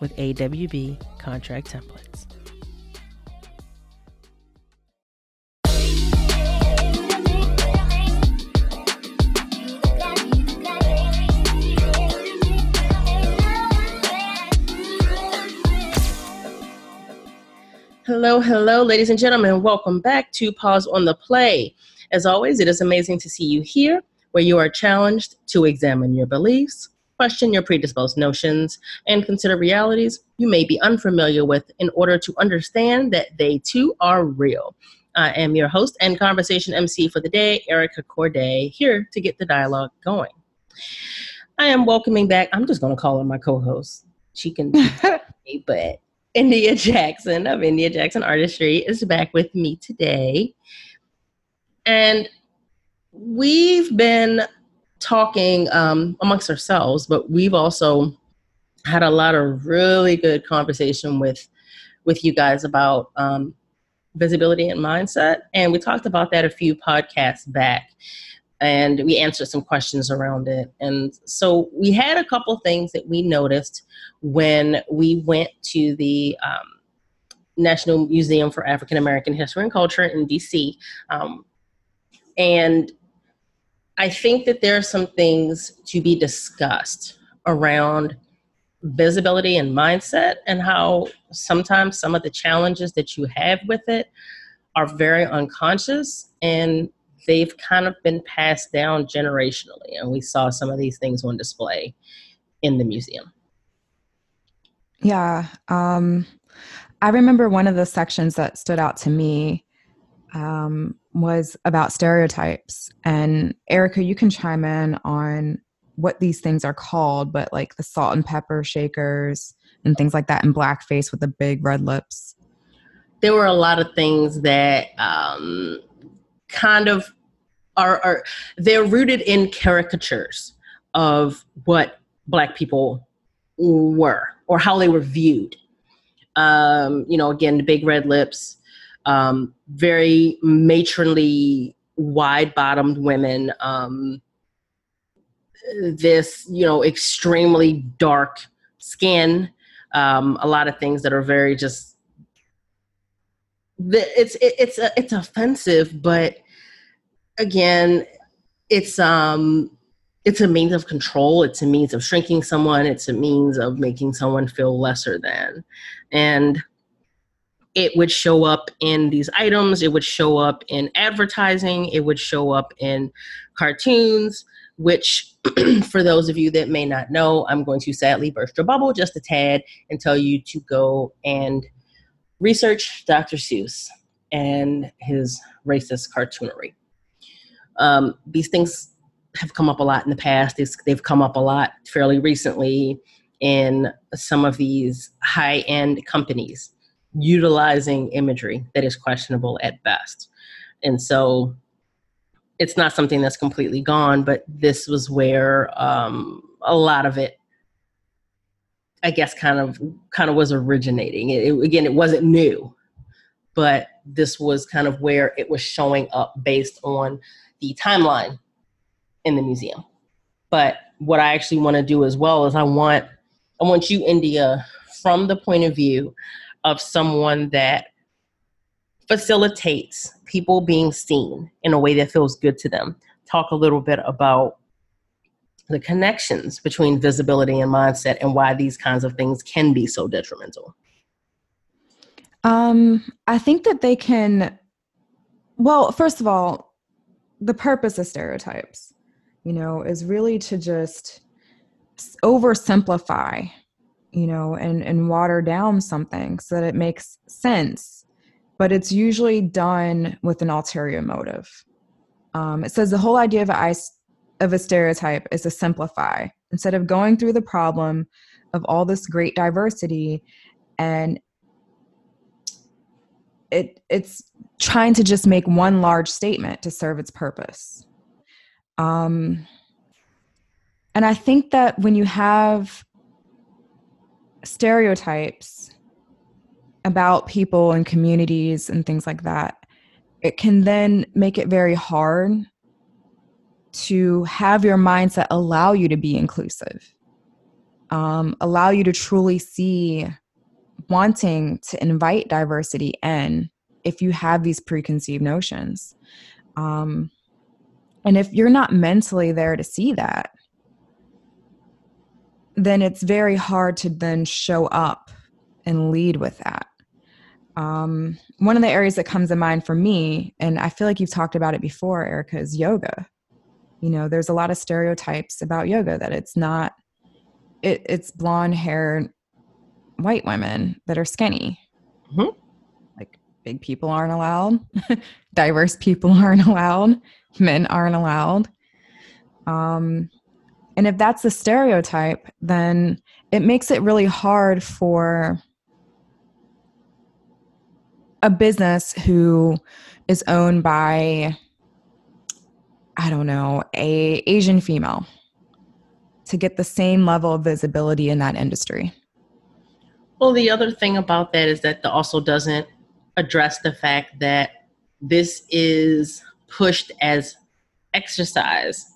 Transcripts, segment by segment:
with AWB contract templates. Hello, hello, ladies and gentlemen. Welcome back to Pause on the Play. As always, it is amazing to see you here where you are challenged to examine your beliefs, question your predisposed notions, and consider realities you may be unfamiliar with in order to understand that they too are real. I am your host and conversation MC for the day, Erica Courdae, here to get the dialogue going. I am welcoming back, I'm just going to call her my co host. She can, but India Jackson of India Jackson Artistry is back with me today. And we've been talking um, amongst ourselves, but we've also had a lot of really good conversation with with you guys about um, visibility and mindset, and we talked about that a few podcasts back, and we answered some questions around it. And so we had a couple things that we noticed when we went to the um, National Museum for African American History and Culture in DC, um, and I think that there are some things to be discussed around visibility and mindset and how sometimes some of the challenges that you have with it are very unconscious and they've kind of been passed down generationally. And we saw some of these things on display in the museum. Yeah um, i remember one of the sections that stood out to me um, was about stereotypes. And Erica, you can chime in on what these things are called, but like the salt and pepper shakers and things like that, and blackface with the big red lips. There were a lot of things that um, kind of are, are they're rooted in caricatures of what black people were or how they were viewed. Um, you know, again, the big red lips, um, very matronly, wide bottomed women. Um, this, you know, extremely dark skin. Um, a lot of things that are very just. It's it, it's uh, it's offensive, but again, it's um it's a means of control it's a means of shrinking someone it's a means of making someone feel lesser than and it would show up in these items, it would show up in advertising, it would show up in cartoons, which, for those of you that may not know, I'm going to sadly burst your bubble just a tad and tell you to go and research Dr. Seuss and his racist cartoonery. Um, these things have come up a lot in the past, they've, they've come up a lot fairly recently in some of these high end companies utilizing imagery that is questionable at best. And so it's not something that's completely gone, but this was where um, a lot of it, I guess, kind of kind of was originating. It, it, again, it wasn't new, but this was kind of where it was showing up based on the timeline in the museum. But what I actually want to do as well is I want I want you, India, from the point of view of someone that facilitates people being seen in a way that feels good to them. Talk a little bit about the connections between visibility and mindset and why these kinds of things can be so detrimental. Um, I think that they can. Well, first of all, the purpose of stereotypes, you know, is really to just oversimplify, you know, and and water down something so that it makes sense. But it's usually done with an ulterior motive. Um, it says the whole idea of a, of a stereotype is to simplify. Instead of going through the problem of all this great diversity and it it's trying to just make one large statement to serve its purpose. Um, and I think that when you have stereotypes about people and communities and things like that, it can then make it very hard to have your mindset allow you to be inclusive, um, allow you to truly see wanting to invite diversity in if you have these preconceived notions. Um, and if you're not mentally there to see that, then it's very hard to then show up and lead with that. Um, one of the areas that comes to mind for me, and I feel like you've talked about it before, Erica, is yoga. You know, there's a lot of stereotypes about yoga that it's not, it, it's blonde haired white women that are skinny. Mm-hmm. Like big people aren't allowed, diverse people aren't allowed, men aren't allowed. Um, and if that's the stereotype, then it makes it really hard for a business who is owned by I don't know, a Asian female to get the same level of visibility in that industry. Well, the other thing about that is that the also doesn't address the fact that this is pushed as exercise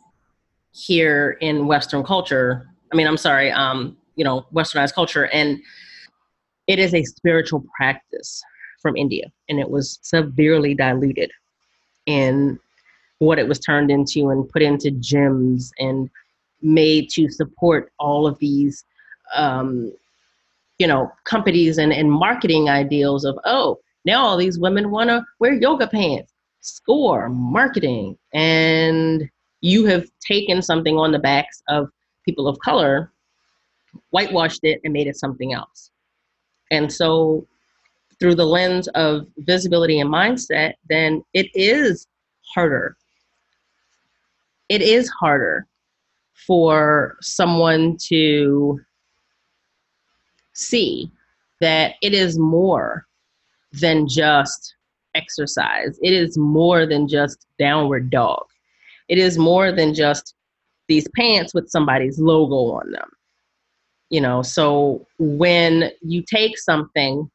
here in Western culture. I mean, I'm sorry, um, you know, Westernized culture, and it is a spiritual practice from India, and it was severely diluted in what it was turned into and put into gyms and made to support all of these um, you know companies and, and marketing ideals of oh now all these women want to wear yoga pants score marketing and you have taken something on the backs of people of color whitewashed it and made it something else and so through the lens of visibility and mindset then it is harder it is harder for someone to see that it is more than just exercise. It is more than just downward dog. It is more than just these pants with somebody's logo on them. You know, so when you take something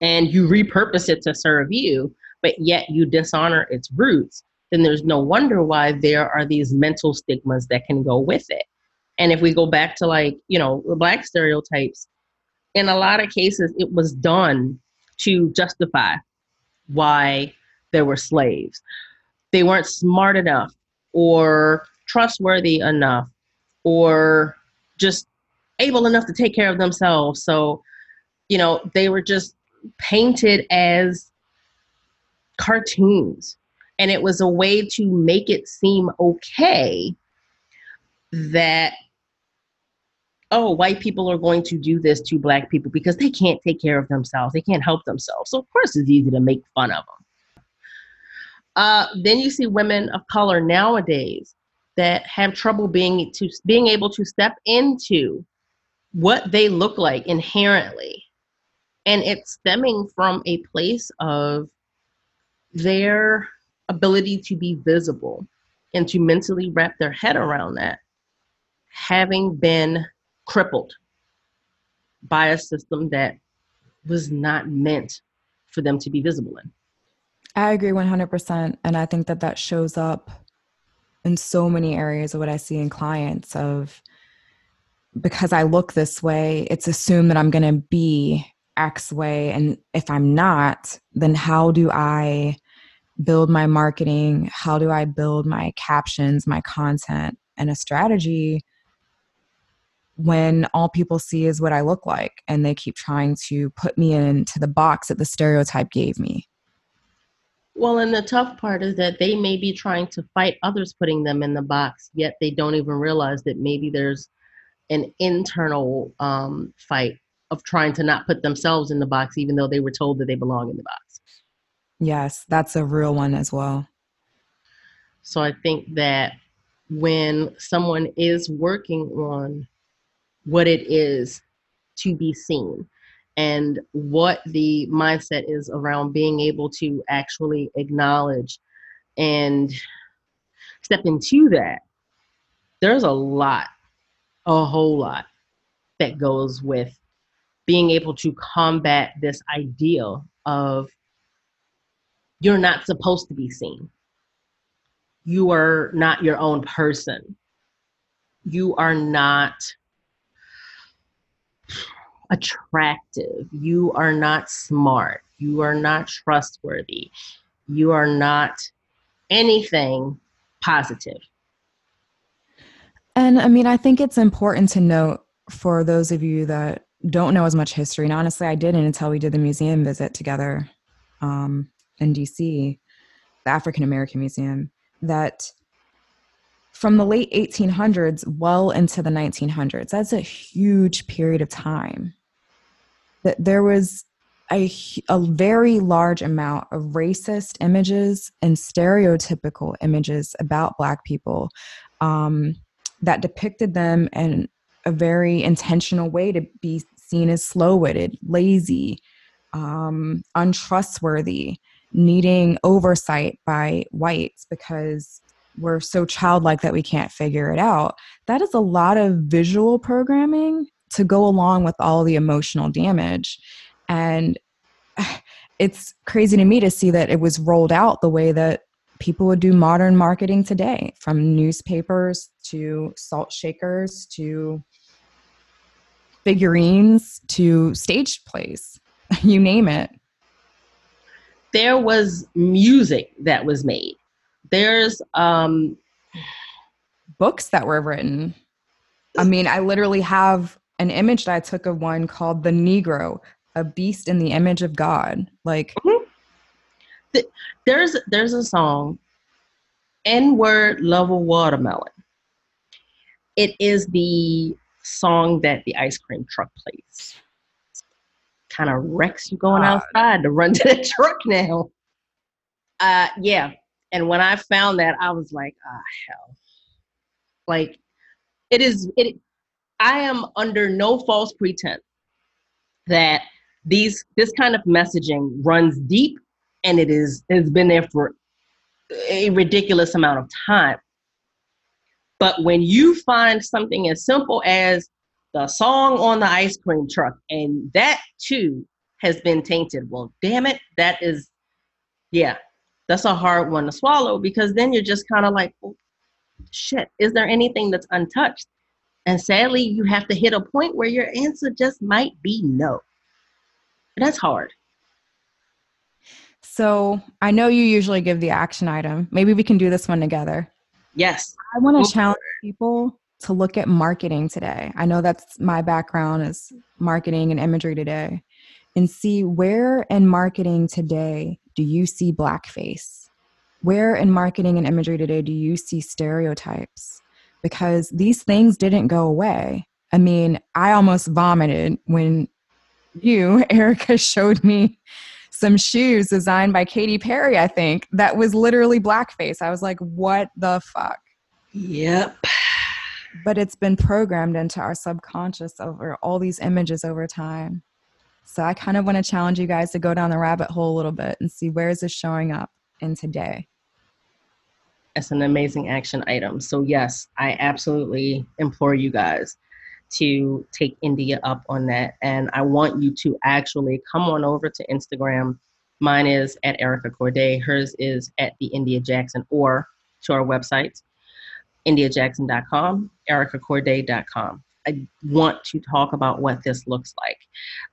and you repurpose it to serve you, but yet you dishonor its roots, then there's no wonder why there are these mental stigmas that can go with it. And if we go back to like, you know, the black stereotypes, in a lot of cases, it was done to justify why there were slaves. They weren't smart enough or trustworthy enough or just able enough to take care of themselves. So, you know, they were just painted as cartoons. And it was a way to make it seem okay that oh white people are going to do this to black people because they can't take care of themselves. They can't help themselves. So of course it's easy to make fun of them uh, then you see women of color nowadays that have trouble being to being able to step into what they look like inherently and it's stemming from a place of their ability to be visible and to mentally wrap their head around that, having been crippled by a system that was not meant for them to be visible in. I agree 100%. And I think that that shows up in so many areas of what I see in clients of because I look this way, it's assumed that I'm going to be X way. And if I'm not, then how do I build my marketing? How do I build my captions, my content, and a strategy when all people see is what I look like and they keep trying to put me into the box that the stereotype gave me. Well, and the tough part is that they may be trying to fight others putting them in the box, yet they don't even realize that maybe there's an internal um, fight of trying to not put themselves in the box, even though they were told that they belong in the box. Yes, that's a real one as well. So I think that when someone is working on what it is to be seen and what the mindset is around being able to actually acknowledge and step into that, there's a lot, a whole lot that goes with being able to combat this idea of you're not supposed to be seen. You are not your own person. You are not attractive. You are not smart. You are not trustworthy. You are not anything positive. And I mean, I think it's important to note for those of you that don't know as much history, and honestly, I didn't until we did the museum visit together um, in DC, the African American Museum, that from the late 1800s well into the 1900s, that's a huge period of time that there was a, a very large amount of racist images and stereotypical images about Black people um, that depicted them in a very intentional way to be seen as slow witted, lazy, um, untrustworthy, needing oversight by whites because we're so childlike that we can't figure it out. That is a lot of visual programming to go along with all the emotional damage. And it's crazy to me to see that it was rolled out the way that people would do modern marketing today from newspapers to salt shakers to figurines to stage plays you name it. There was music that was made. There's um books that were written. I mean i literally have an image that I took of one called the Negro, a beast in the image of God. Like mm-hmm. there's there's a song, N word love a watermelon. It is the song that the ice cream truck plays. Kind of wrecks you going God. outside to run to the truck now. Uh yeah. And when I found that, I was like, ah, oh, hell. Like, it is it I am under no false pretense that these this kind of messaging runs deep and it is has been there for a ridiculous amount of time. But when you find something as simple as the song on the ice cream truck, and that too has been tainted, well, damn it, that is, yeah, that's a hard one to swallow because then you're just kind of like, well, shit, is there anything that's untouched? And sadly, you have to hit a point where your answer just might be no. And that's hard. So I know you usually give the action item. Maybe we can do this one together. Yes. I want to challenge people to look at marketing today. I know that's my background is marketing and imagery today. And see where in marketing today do you see blackface? Where in marketing and imagery today do you see stereotypes? Because these things didn't go away. I mean, I almost vomited when you, Erica, showed me some shoes designed by Katy Perry, I think, that was literally blackface. I was like, what the fuck? Yep. But it's been programmed into our subconscious over all these images over time. So I kind of want to challenge you guys to go down the rabbit hole a little bit and see where is this showing up in today as an amazing action item. So, yes, I absolutely implore you guys to take India up on that. And I want you to actually come on over to Instagram. Mine is at Erica Courdae, hers is at the India Jackson, or to our website, indiajackson.com, ericacourdae.com. I want to talk about what this looks like.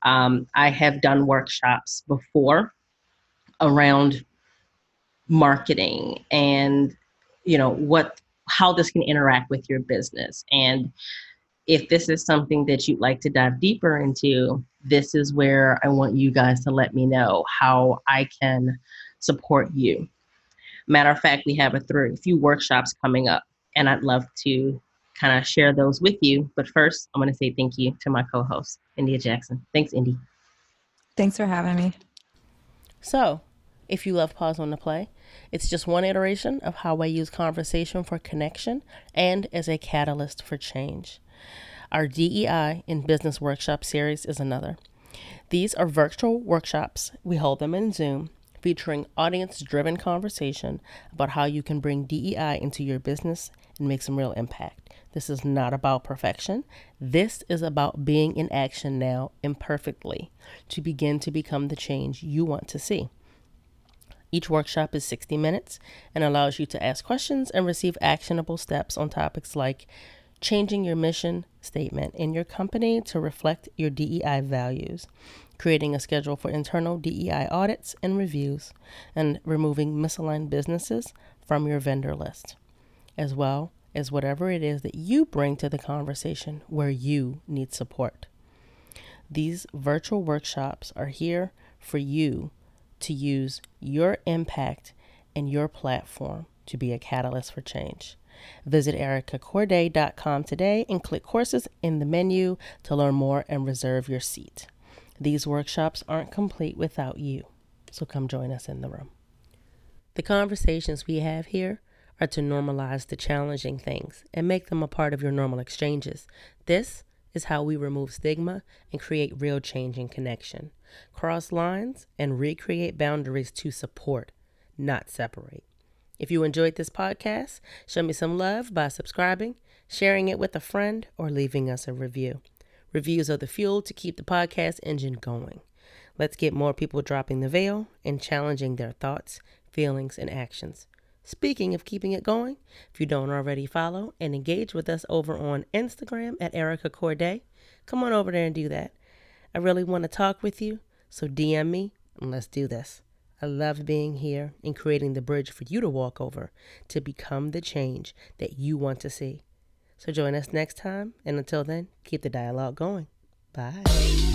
Um, I have done workshops before around marketing and you know what how this can interact with your business and if this is something that you'd like to dive deeper into, this is where I want you guys to let me know how I can support you. Matter of fact, we have a, th- a few workshops coming up, and I'd love to kind of share those with you. But first, I want to say thank you to my co host, India Jackson. Thanks, Indy. Thanks for having me. So, if you love Pause on the Play, it's just one iteration of how I use conversation for connection and as a catalyst for change. Our DEI in Business Workshop series is another. These are virtual workshops. We hold them in Zoom, featuring audience driven conversation about how you can bring DEI into your business and make some real impact. This is not about perfection. This is about being in action now imperfectly to begin to become the change you want to see. Each workshop is 60 minutes and allows you to ask questions and receive actionable steps on topics like changing your mission statement in your company to reflect your DEI values, creating a schedule for internal DEI audits and reviews, and removing misaligned businesses from your vendor list, as well as whatever it is that you bring to the conversation where you need support. These virtual workshops are here for you to use your impact and your platform to be a catalyst for change. Visit ericacourdae.com today and click courses in the menu to learn more and reserve your seat. These workshops aren't complete without you, so come join us in the room. The conversations we have here are to normalize the challenging things and make them a part of your normal exchanges. This is how we remove stigma and create real change and connection, cross lines, and recreate boundaries to support, not separate. If you enjoyed this podcast, show me some love by subscribing, sharing it with a friend, or leaving us a review. Reviews are the fuel to keep the podcast engine going. Let's get more people dropping the veil and challenging their thoughts, feelings, and actions. Speaking of keeping it going, if you don't already follow and engage with us over on Instagram at Erica Courdae, come on over there and do that. I really want to talk with you, so DM me and let's do this. I love being here and creating the bridge for you to walk over to become the change that you want to see. So join us next time, and until then, keep the dialogue going. Bye.